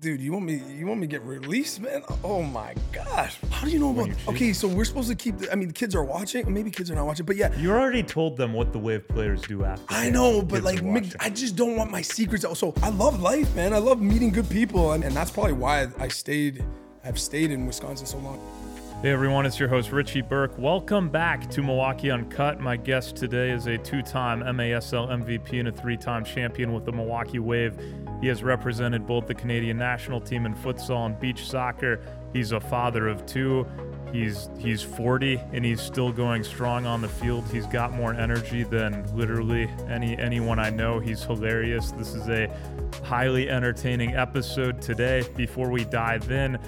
dude, you want me? You want me to get released, man? Oh my gosh! How do you know about? Okay, so we're supposed to keep. The, I mean, the kids are watching. Maybe kids are not watching, but yeah, You already told them what the Wave players do after. I know, but like, I just don't want my secrets out. So I love life, man. I love meeting good people, and, and that's probably why I stayed. I've stayed in Wisconsin so long. Hey everyone, it's your host Richie Burke. Welcome back to Milwaukee Uncut. My guest today is a two-time MASL MVP and a three-time champion with the Milwaukee Wave. He has represented both the Canadian national team in futsal and beach soccer. He's a father of two. He's he's 40 and he's still going strong on the field. He's got more energy than literally any anyone I know. He's hilarious. This is a highly entertaining episode today. Before we dive in,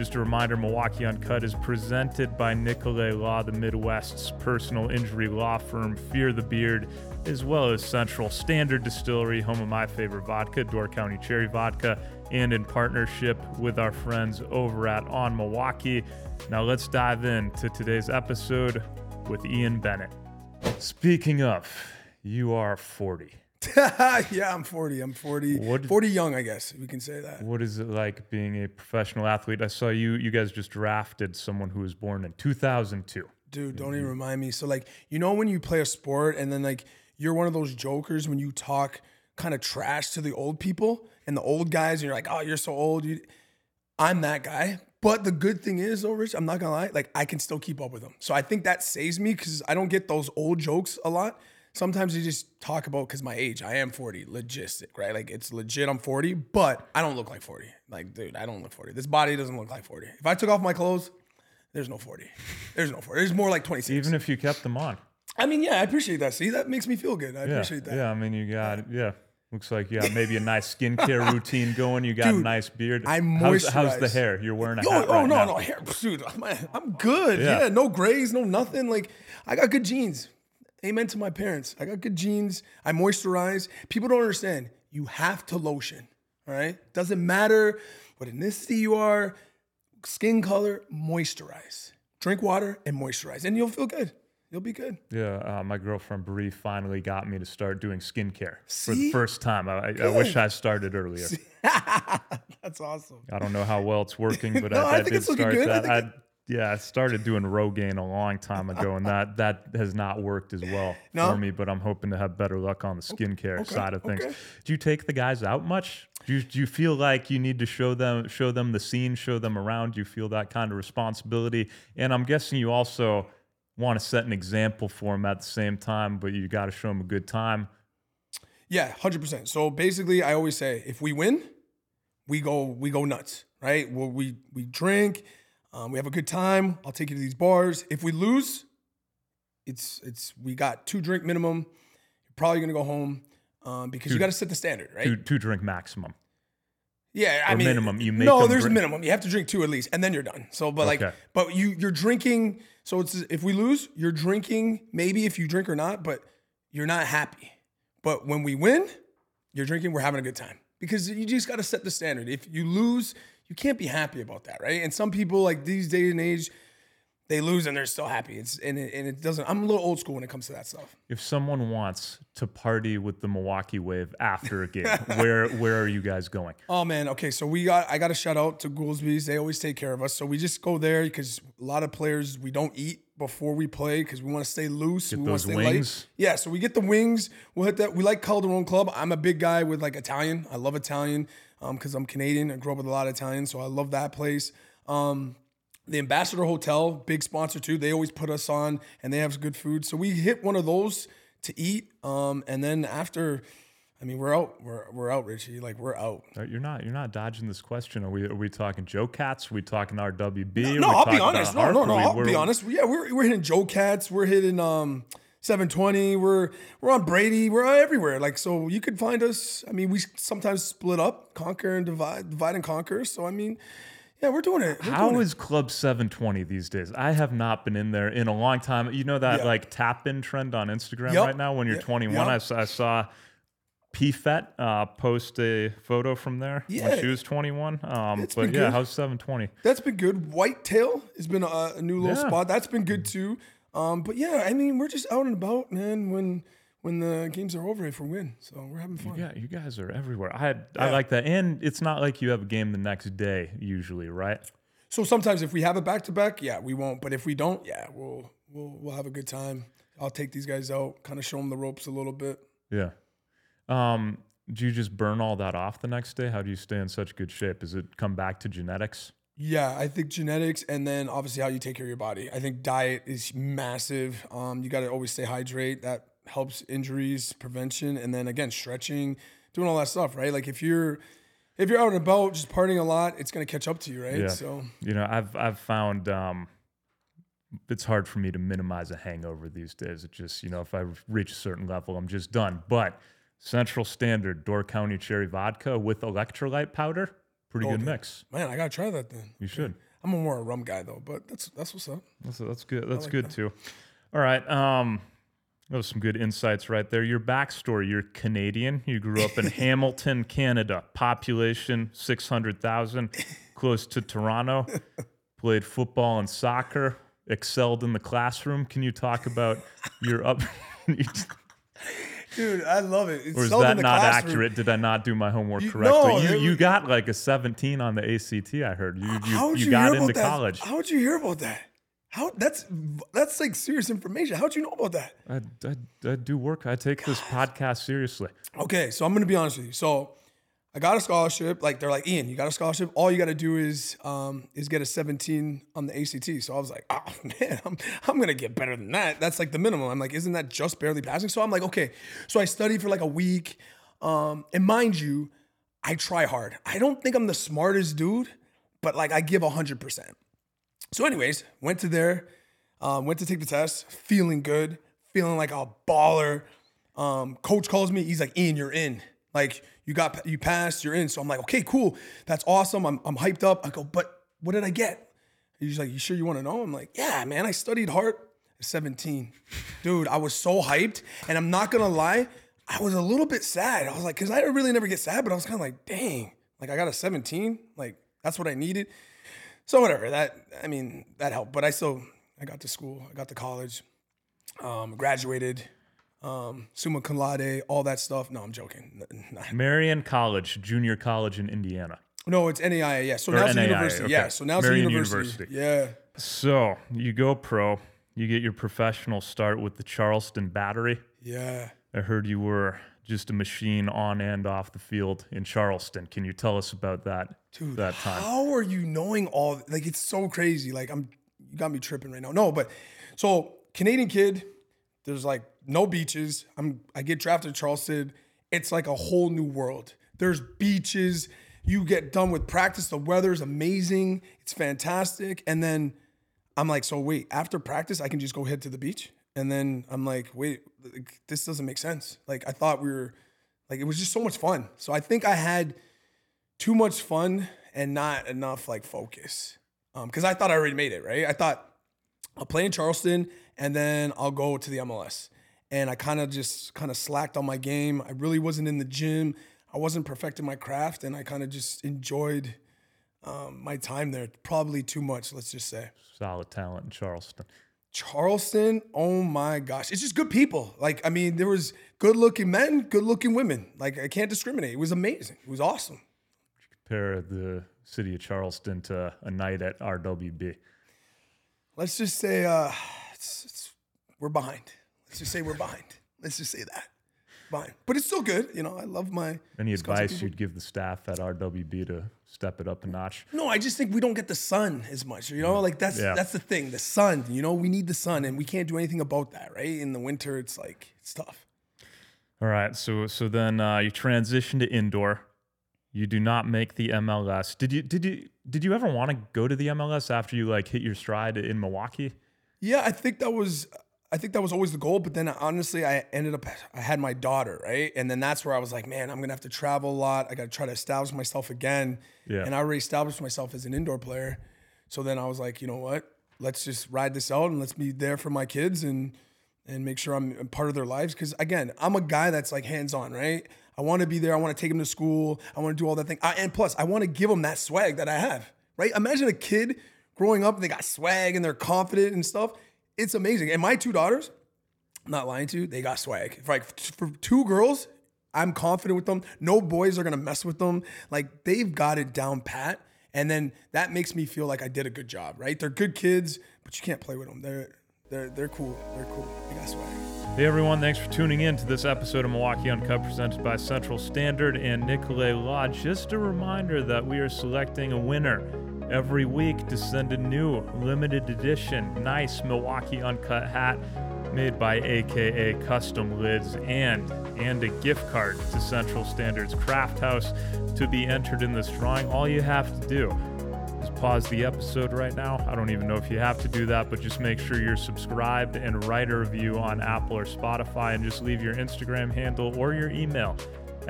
just a reminder Milwaukee Uncut is presented by Nicolet Law, the Midwest's personal injury law firm, Fear the Beard, as well as Central Standard Distillery, home of my favorite vodka, Door County Cherry Vodka, and in partnership with our friends over at On Milwaukee. Now let's dive into today's episode with Ian Bennett. Speaking of, you are 40. yeah, I'm 40. I'm 40. What- 40 young, I guess we can say that. What is it like being a professional athlete? I saw you you guys just drafted someone who was born in 2002. Dude, don't Mm-hmm. even remind me. So like, you know when you play a sport and then like you're one of those jokers when you talk kind of trash to the old people and the old guys and you're like, "Oh, you're so old." You, I'm that guy. But the good thing is, though, Rich, I'm not gonna lie, like I can still keep up with them. So I think that saves me because I don't get those old jokes a lot. Sometimes you just talk about because my age. I am 40, logistic, right? Like it's legit. I'm 40, but I don't look like 40. Like, dude, I don't look 40. This body doesn't look like 40. If I took off my clothes, there's no 40. There's no 40. There's more like 26. Even if you kept them on. I mean, yeah, I appreciate that. See, that makes me feel good. I Yeah. appreciate that. Yeah, I mean you got yeah. Looks like you got maybe a nice skincare routine going. You got a nice beard. I how's, how's the hair? You're wearing a Oh, hat oh right no, now. no, hair, dude, I'm, I'm good. Yeah. Yeah. no grays, no nothing. Like I got good genes. Amen to my parents. I got good genes. I moisturize. People don't understand. You have to lotion. All right. Doesn't matter what ethnicity you are, skin color. Moisturize. Drink water and moisturize, and you'll feel good. You'll be good. Yeah, uh, my girlfriend Bree finally got me to start doing skincare for the first time. I, I, wish I started earlier. That's awesome. I don't know how well it's working, but No, I, I think did it's looking start good. That. I, yeah, I started doing Rogaine a long time ago, and that that has not worked as well No? for me. But I'm hoping to have better luck on the skincare okay, side of things. okay. Do you take the guys out much? Do you, do you feel like you need to show them show them the scene, show them around? Do you feel that kind of responsibility? And I'm guessing you also want to set an example for them at the same time, but you got to show them a good time. Yeah, hundred percent. So basically, I always say, if we win, we go we go nuts, right? Well, we we drink, um, we have a good time. I'll take you to these bars. If we lose, it's it's we got two drink minimum. You're probably gonna go home um, because you got to set the standard, right? Two two drink maximum. Yeah, I Or mean minimum. You make no, there's a drink- minimum. You have to drink two at least, and then you're done. So, but like, but you you're drinking. So it's if we lose, you're drinking. Maybe if you drink or not, but you're not happy. But when we win, you're drinking. We're having a good time because you just got to set the standard. If you lose, you can't be happy about that, right? And some people like these day and age, they lose and they're still happy. It's and it, and it doesn't. I'm a little old school when it comes to that stuff. If someone wants to party with the Milwaukee Wave after a game, where where are you guys going? Oh man, okay. So we got I got a shout out to Goolsby's. They always take care of us. So we just go there because a lot of players we don't eat before we play because we want to stay loose. we want those to stay wings? light. Yeah, so we get the wings. We'll hit that. We like Calderone Club. I'm a big guy with like Italian. I love Italian because I'm Canadian. I grew up with a lot of Italian, so I love that place. Um, the Ambassador Hotel, big sponsor too. They always put us on, and they have good food. So we hit one of those to eat, um, and then after, I mean, we're out. We're we're out, Richie. Like we're out. You're not you're not dodging this question. Are we are we talking Joe Cats? Are we talking RWB? Are No, I'll be honest. No, no, no. I'll we're- be honest. Yeah, we're we're hitting Joe Cats. We're hitting um 720. We're we're on Brady. We're everywhere. Like so, you could find us. I mean, we sometimes split up, conquer and divide, divide and conquer. So I mean, yeah, we're doing it. We're How doing it. is Club 720 these days? I have not been in there in a long time. You know that Yeah. like tap in trend on Instagram Yep. right now when you're Yep. 21? Yep. I, I saw PFET uh, post a photo from there when she was 21. Um, It's but yeah, good. how's 720? That's been good. Whitetail has been a, a new little Yeah. spot. That's been good too. Um, but yeah, I mean, we're just out and about, man. When when the games are over if we win. So we're having fun. Yeah, you guys are everywhere. I I Yeah. like that, and it's not like you have a game the next day usually, right? So sometimes if we have it back to back, yeah, we won't. But if we don't, yeah, we'll we'll we'll have a good time. I'll take these guys out, kind of show them the ropes a little bit. Yeah. Um, do you just burn all that off the next day? How do you stay in such good shape? Does it come back to genetics? Yeah, I think genetics and then obviously how you take care of your body. I think diet is massive. Um, you got to always stay hydrated. That helps injuries prevention, and then again stretching, doing all that stuff, right? Like if you're if you're out and about just partying a lot, it's gonna catch up to you, right? Yeah. So You know, I've I've found um, it's hard for me to minimize a hangover these days. It just you know, if I reach a certain level, I'm just done. But Central Standard Door County Cherry Vodka with electrolyte powder, pretty good mix. man, I gotta try that then. You should. I'm a more a rum guy though, but that's that's what's up. That's that's good. That's like good too. All right. Um, those some good insights right there. Your backstory: You're Canadian. You grew up in Hamilton, Canada. Population six hundred thousand, close to Toronto. Played football and soccer. Excelled in the classroom. Can you talk about your up? Dude, I love it. It's or is that not classroom. accurate? Did I not do my homework You- correctly? no, you you got like a 17 on the ACT. I heard you. You, you you, got into that? college. How'd you hear about that? How that's that's like serious information. How'd you know about that? I, I, I do work. I take this podcast seriously. Okay, so I'm gonna be honest with you. So I got a scholarship. Like they're like, Ian, you got a scholarship. All you got to do is um, is get a 17 on the ACT. So I was like, oh man, I'm, I'm gonna get better than that. That's like the minimum. I'm like, isn't that just barely passing? So I'm like, okay. So I studied for like a week. Um, and mind you, I try hard. I don't think I'm the smartest dude, but like I give hundred percent. So, anyways, went to there, um, went to take the test, feeling good, feeling like a baller. Um, coach calls me, he's like, Ian, you're in. Like, you got you passed, you're in. So I'm like, okay, cool. That's awesome. I'm I'm hyped up. I go, but what did I get? He's like, you sure you want to know? I'm like, yeah, man, I studied hard. 17. Dude, I was so hyped. And I'm not gonna lie, I was a little bit sad. I was like, because I really never get sad, but I was kind of like, dang, like I got a 17. Like, that's what I needed. So whatever. That I mean, that helped. But I still I got to school, I got to college, um, graduated, um, summa cum laude, all that stuff. No, I'm joking. Marian College, junior college in Indiana. No, it's NAIA. Yeah. So Or now it's a university. okay. Yeah. So now it's Marian a university. University. Yeah. So you go pro, you get your professional start with the Charleston Battery. Yeah. I heard you were just a machine on and off the field in Charleston. Can you tell us about that Dude, that time? How are you knowing all? Like it's so crazy. Like I'm, you got me tripping right now. No, but so Canadian kid, there's like no beaches. I'm I get drafted to Charleston. It's like a whole new world. There's beaches. You get done with practice. The weather's amazing. It's fantastic. And then I'm like, so wait, after practice, I can just go head to the beach. And then I'm like, wait, this doesn't make sense. Like I thought we were, like it was just so much fun. So I think I had too much fun and not enough like focus. Um, because I thought I already made it, right? I thought I'll play in Charleston and then I'll go to the MLS. And I kind of just kind of slacked on my game. I really wasn't in the gym. I wasn't perfecting my craft, and I kind of just enjoyed um, my time there. Probably too much, let's just say. Solid talent in Charleston. Charleston, oh my gosh, it's just good people. Like, I mean, there was good-looking men, good-looking women. Like, I can't discriminate. It was amazing. It was awesome. Compare the city of Charleston to a night at RWB. let's just say uh, it's, it's, we're behind. Let's just say we're behind. Let's just say that. Behind. But it's still good. You know, I love my. Any advice you'd give the staff at RWB to step it up a notch? No, I just think we don't get the sun as much. You know, like that's Yeah. that's the thing. The sun. You know, we need the sun, and we can't do anything about that, right? In the winter, it's like it's tough. All right, so so then uh, you transition to indoor. You do not make the MLS. Did you did you did you ever want to go to the MLS after you like hit your stride in Milwaukee? Yeah, I think that was I think that was always the goal. But then honestly, I ended up I had my daughter, right? And then that's where I was like, man, I'm gonna have to travel a lot. I gotta try to establish myself again. Yeah. And I already established myself as an indoor player. So then I was like, you know what? Let's just ride this out and let's be there for my kids and and make sure I'm a part of their lives. Cause again, I'm a guy that's like hands on, right? I want to be there. I want to take them to school. I want to do all that thing. I, and plus, I want to give them that swag that I have, right? Imagine a kid growing up and they got swag and they're confident and stuff. It's amazing. And my two daughters, I'm not lying to you, they got swag. For like for two girls, I'm confident with them. No boys are gonna mess with them. Like they've got it down pat. And then that makes me feel like I did a good job, right? They're good kids, but you can't play with them. They're they're they're cool. They're cool. They got swag. Hey everyone, thanks for tuning in to this episode of Milwaukee Uncut presented by Central Standard and Nicolet Lodge. Just a reminder that we are selecting a winner every week to send a new limited edition, nice Milwaukee Uncut hat made by AKA Custom Lids and and a gift card to Central Standard's Craft House to be entered in this drawing. All you have to do is pause the episode right now. I don't even know if you have to do that, but just make sure you're subscribed and write a review on Apple or Spotify and just leave your Instagram handle or your email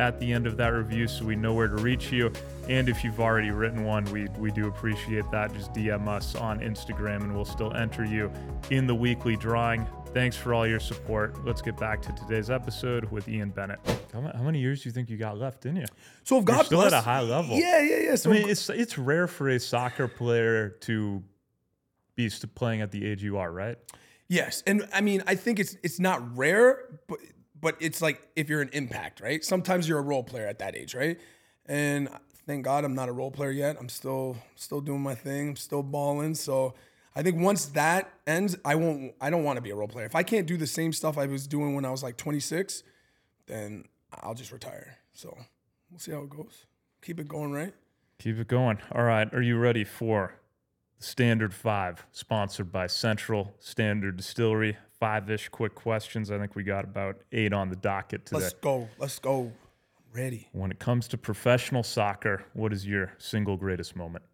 at the end of that review so we know where to reach you. And if you've already written one, we, we do appreciate that. Just DM us on Instagram and we'll still enter you in the weekly drawing. Thanks for all your support. Let's get back to today's episode with Ian Bennett. How, how many years do you think you got left in you? So if God still bless, at a high level. Yeah, yeah, yeah. So I mean, it's it's rare for a soccer player to be playing at the age you are, right? Yes, and I mean, I think it's it's not rare, but but it's like if you're an impact, right? Sometimes you're a role player at that age, right? And thank God I'm not a role player yet. I'm still still doing my thing. I'm still balling. So I think once that ends, I won't. I don't want to be a role player. If I can't do the same stuff I was doing when I was like 26, then I'll just retire. So we'll see how it goes. Keep it going, right? Keep it going. All right, are you ready for Standard Five, sponsored by Central Standard Distillery? Five-ish quick questions. I think we got about eight on the docket today. Let's go. Let's go. Ready. When it comes to professional soccer, what is your single greatest moment?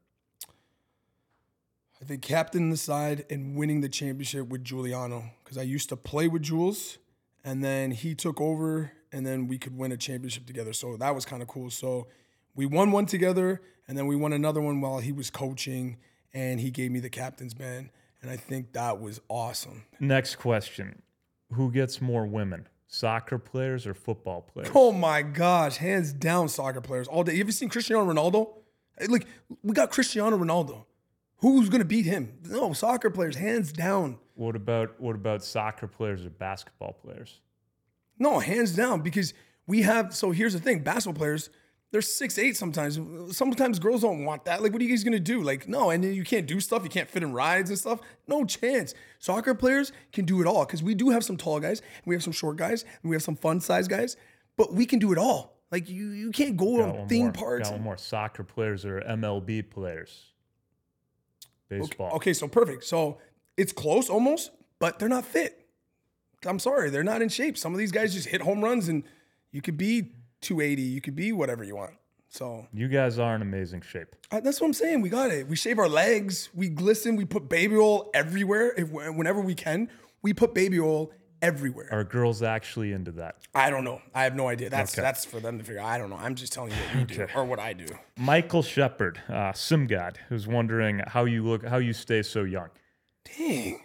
I think captain the side and winning the championship with Giuliano because I used to play with Jules, and then he took over, and then we could win a championship together. So that was kind of cool. So we won one together, and then we won another one while he was coaching, and he gave me the captain's band, and I think that was awesome. Next question: Who gets more women, soccer players or football players? Oh my gosh, hands down, soccer players all day. You ever seen Cristiano Ronaldo? Like we got Cristiano Ronaldo. Who's gonna beat him? No, soccer players, hands down. What about what about soccer players or basketball players? No, hands down, because we have. So here's the thing: basketball players, they're six eight sometimes. Sometimes girls don't want that. Like, what are you guys gonna do? Like, no, and then you can't do stuff. You can't fit in rides and stuff. No chance. Soccer players can do it all because we do have some tall guys, and we have some short guys, and we have some fun size guys. But we can do it all. Like you, you can't go Got on theme more. parks. Got one more. Soccer players or MLB players? Baseball. Okay, so perfect. So it's close almost, but they're not fit. I'm sorry, they're not in shape. Some of these guys just hit home runs, and you could be 280, you could be whatever you want. So You guys are in amazing shape. uh, that's what I'm saying. We got it. We shave our legs. We glisten. We put baby oil everywhere. If, whenever we can, we put baby oil everywhere. Are girls actually into that? I don't know. I have no idea. That's Okay. that's for them to figure. out. I don't know. I'm just telling you what we do or what I do. Michael Shepard, uh, SimGod, who's wondering how you look, how you stay so young. Dang.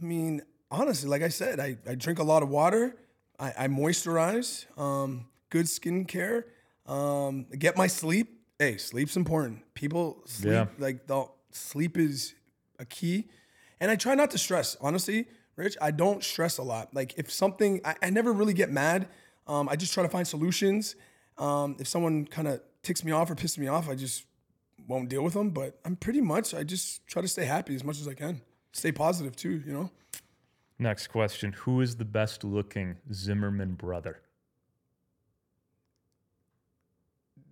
I mean, honestly, like I said, I, I drink a lot of water. I, I moisturize. Um, good skincare. Um, get my sleep. Hey, sleep's important. People sleep Yeah. like the sleep is a key. And I try not to stress. Honestly, Rich, I don't stress a lot. Like if something, I, I never really get mad. Um, I just try to find solutions. Um, if someone kind of ticks me off or pisses me off, I just won't deal with them. But I'm pretty much, I just try to stay happy as much as I can. Stay positive too, you know? Next question: Who is the best looking Zimmerman brother?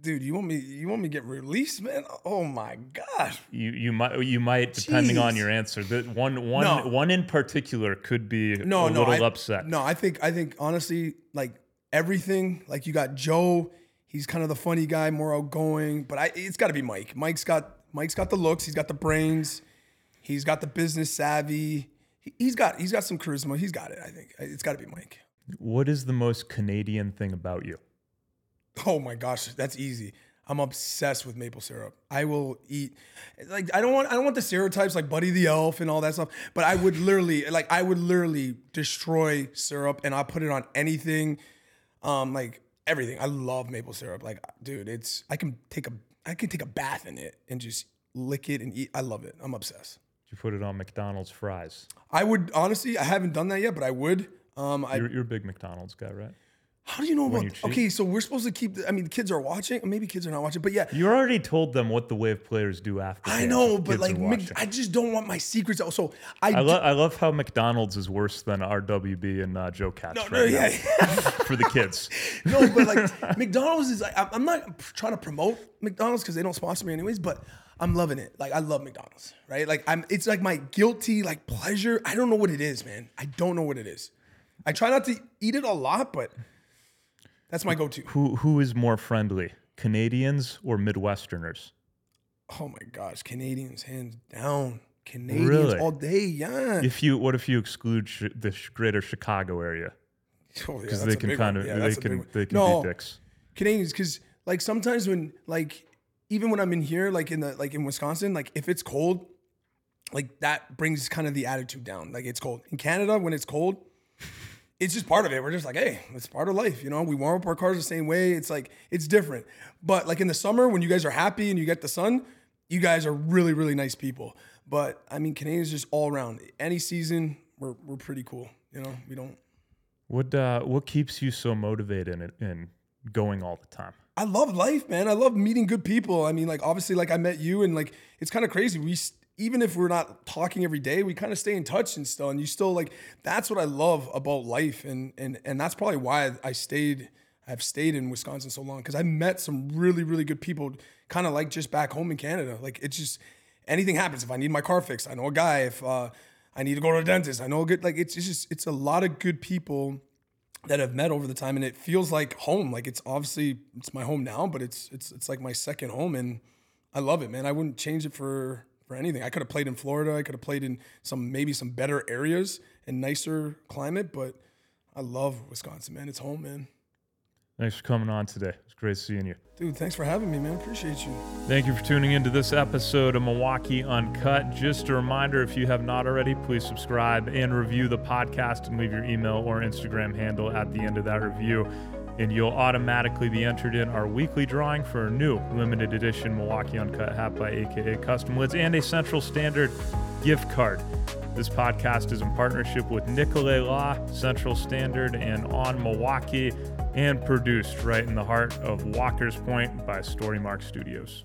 Dude, you want me you want me to get released, man? Oh my gosh. You you might you might depending on your answer. The one one No. one in particular could be No, a no, little I, upset. No, I think I think honestly, like everything, like you got Joe, he's kind of the funny guy, more outgoing, but I it's gotta be Mike. Mike's got Mike's got the looks, he's got the brains, he's got the business savvy. He, he's got he's got some charisma. He's got it, I think. It's gotta be Mike. What is the most Canadian thing about you? Oh my gosh, that's easy. I'm obsessed with maple syrup. I will eat like I don't want I don't want the stereotypes like Buddy the Elf and all that stuff, but I would literally like I would literally destroy syrup and I put it on anything um like everything. I love maple syrup. Like dude, it's I can take a I can take a bath in it and just lick it and eat. I love it. I'm obsessed. Did you put it on McDonald's fries? I would honestly, I haven't done that yet, but I would. Um, I, You're, you're a big McDonald's guy, right? How do you know about? cheat? Okay, so we're supposed to keep. The, I mean, the kids are watching. Maybe kids are not watching, but yeah, You already told them what the Wave players do after. I know. But like, Mc- I just don't want my secrets out. So I, I, lo- I love how McDonald's is worse than RWB and uh, Joe Cats no, right no, now yeah. for the kids. no, but like McDonald's is like I'm I'm not trying to promote McDonald's because they don't sponsor me anyways, but I'm loving it. Like I love McDonald's, right? Like I'm it's like my guilty like pleasure. I don't know what it is, man. I don't know what it is. I try not to eat it a lot, but that's my go-to. Who who is more friendly, Canadians or Midwesterners? Oh my gosh, Canadians hands down. Canadians Really? all day, yeah. If you what if you exclude sh- the sh- greater Chicago area Oh, yeah, because they can kind of Yeah, they that's a big can they can No, be dicks. Canadians, because like sometimes when like even when I'm in here, like in the like in Wisconsin, like if it's cold, like that brings kind of the attitude down. Like it's cold in Canada when it's cold, it's just part of it. We're just like, hey, it's part of life, you know. We warm up our cars the same way. It's like it's different. But like in the summer when you guys are happy and you get the sun, you guys are really really nice people. But I mean, Canadians just all around. Any season, we're we're pretty cool. You know, we don't. What uh, what keeps you so motivated and in going all the time? I love life, man. I love meeting good people. I mean, like obviously, like I met you, and like it's kind of crazy. We even if we're not talking every day, we kind of stay in touch and still. And you still like that's what I love about life, and and and that's probably why I stayed. I've stayed in Wisconsin so long because I met some really really good people, kind of like just back home in Canada. Like it's just anything happens. If I need my car fixed, I know a guy. If uh, I need to go to the dentist, I know a good. Like it's just it's a lot of good people that I've met over the time, and it feels like home. Like it's obviously it's my home now, but it's it's it's like my second home, and I love it, man. I wouldn't change it for for anything. I could have played in Florida. I could have played in some maybe some better areas and nicer climate, but I love Wisconsin, man. It's home, man. Thanks for coming on today. It's great seeing you. Dude, thanks for having me, man. Appreciate you. Thank you for tuning into this episode of Milwaukee Uncut. Just a reminder if you have not already, please subscribe and review the podcast and leave your email or Instagram handle at the end of that review. And you'll automatically be entered in our weekly drawing for a new limited edition Milwaukee Uncut hat by AKA Custom Lids and a Central Standard gift card. This podcast is in partnership with Nicolet Law, Central Standard, and On Milwaukee, and produced right in the heart of Walker's Point by Storymark Studios.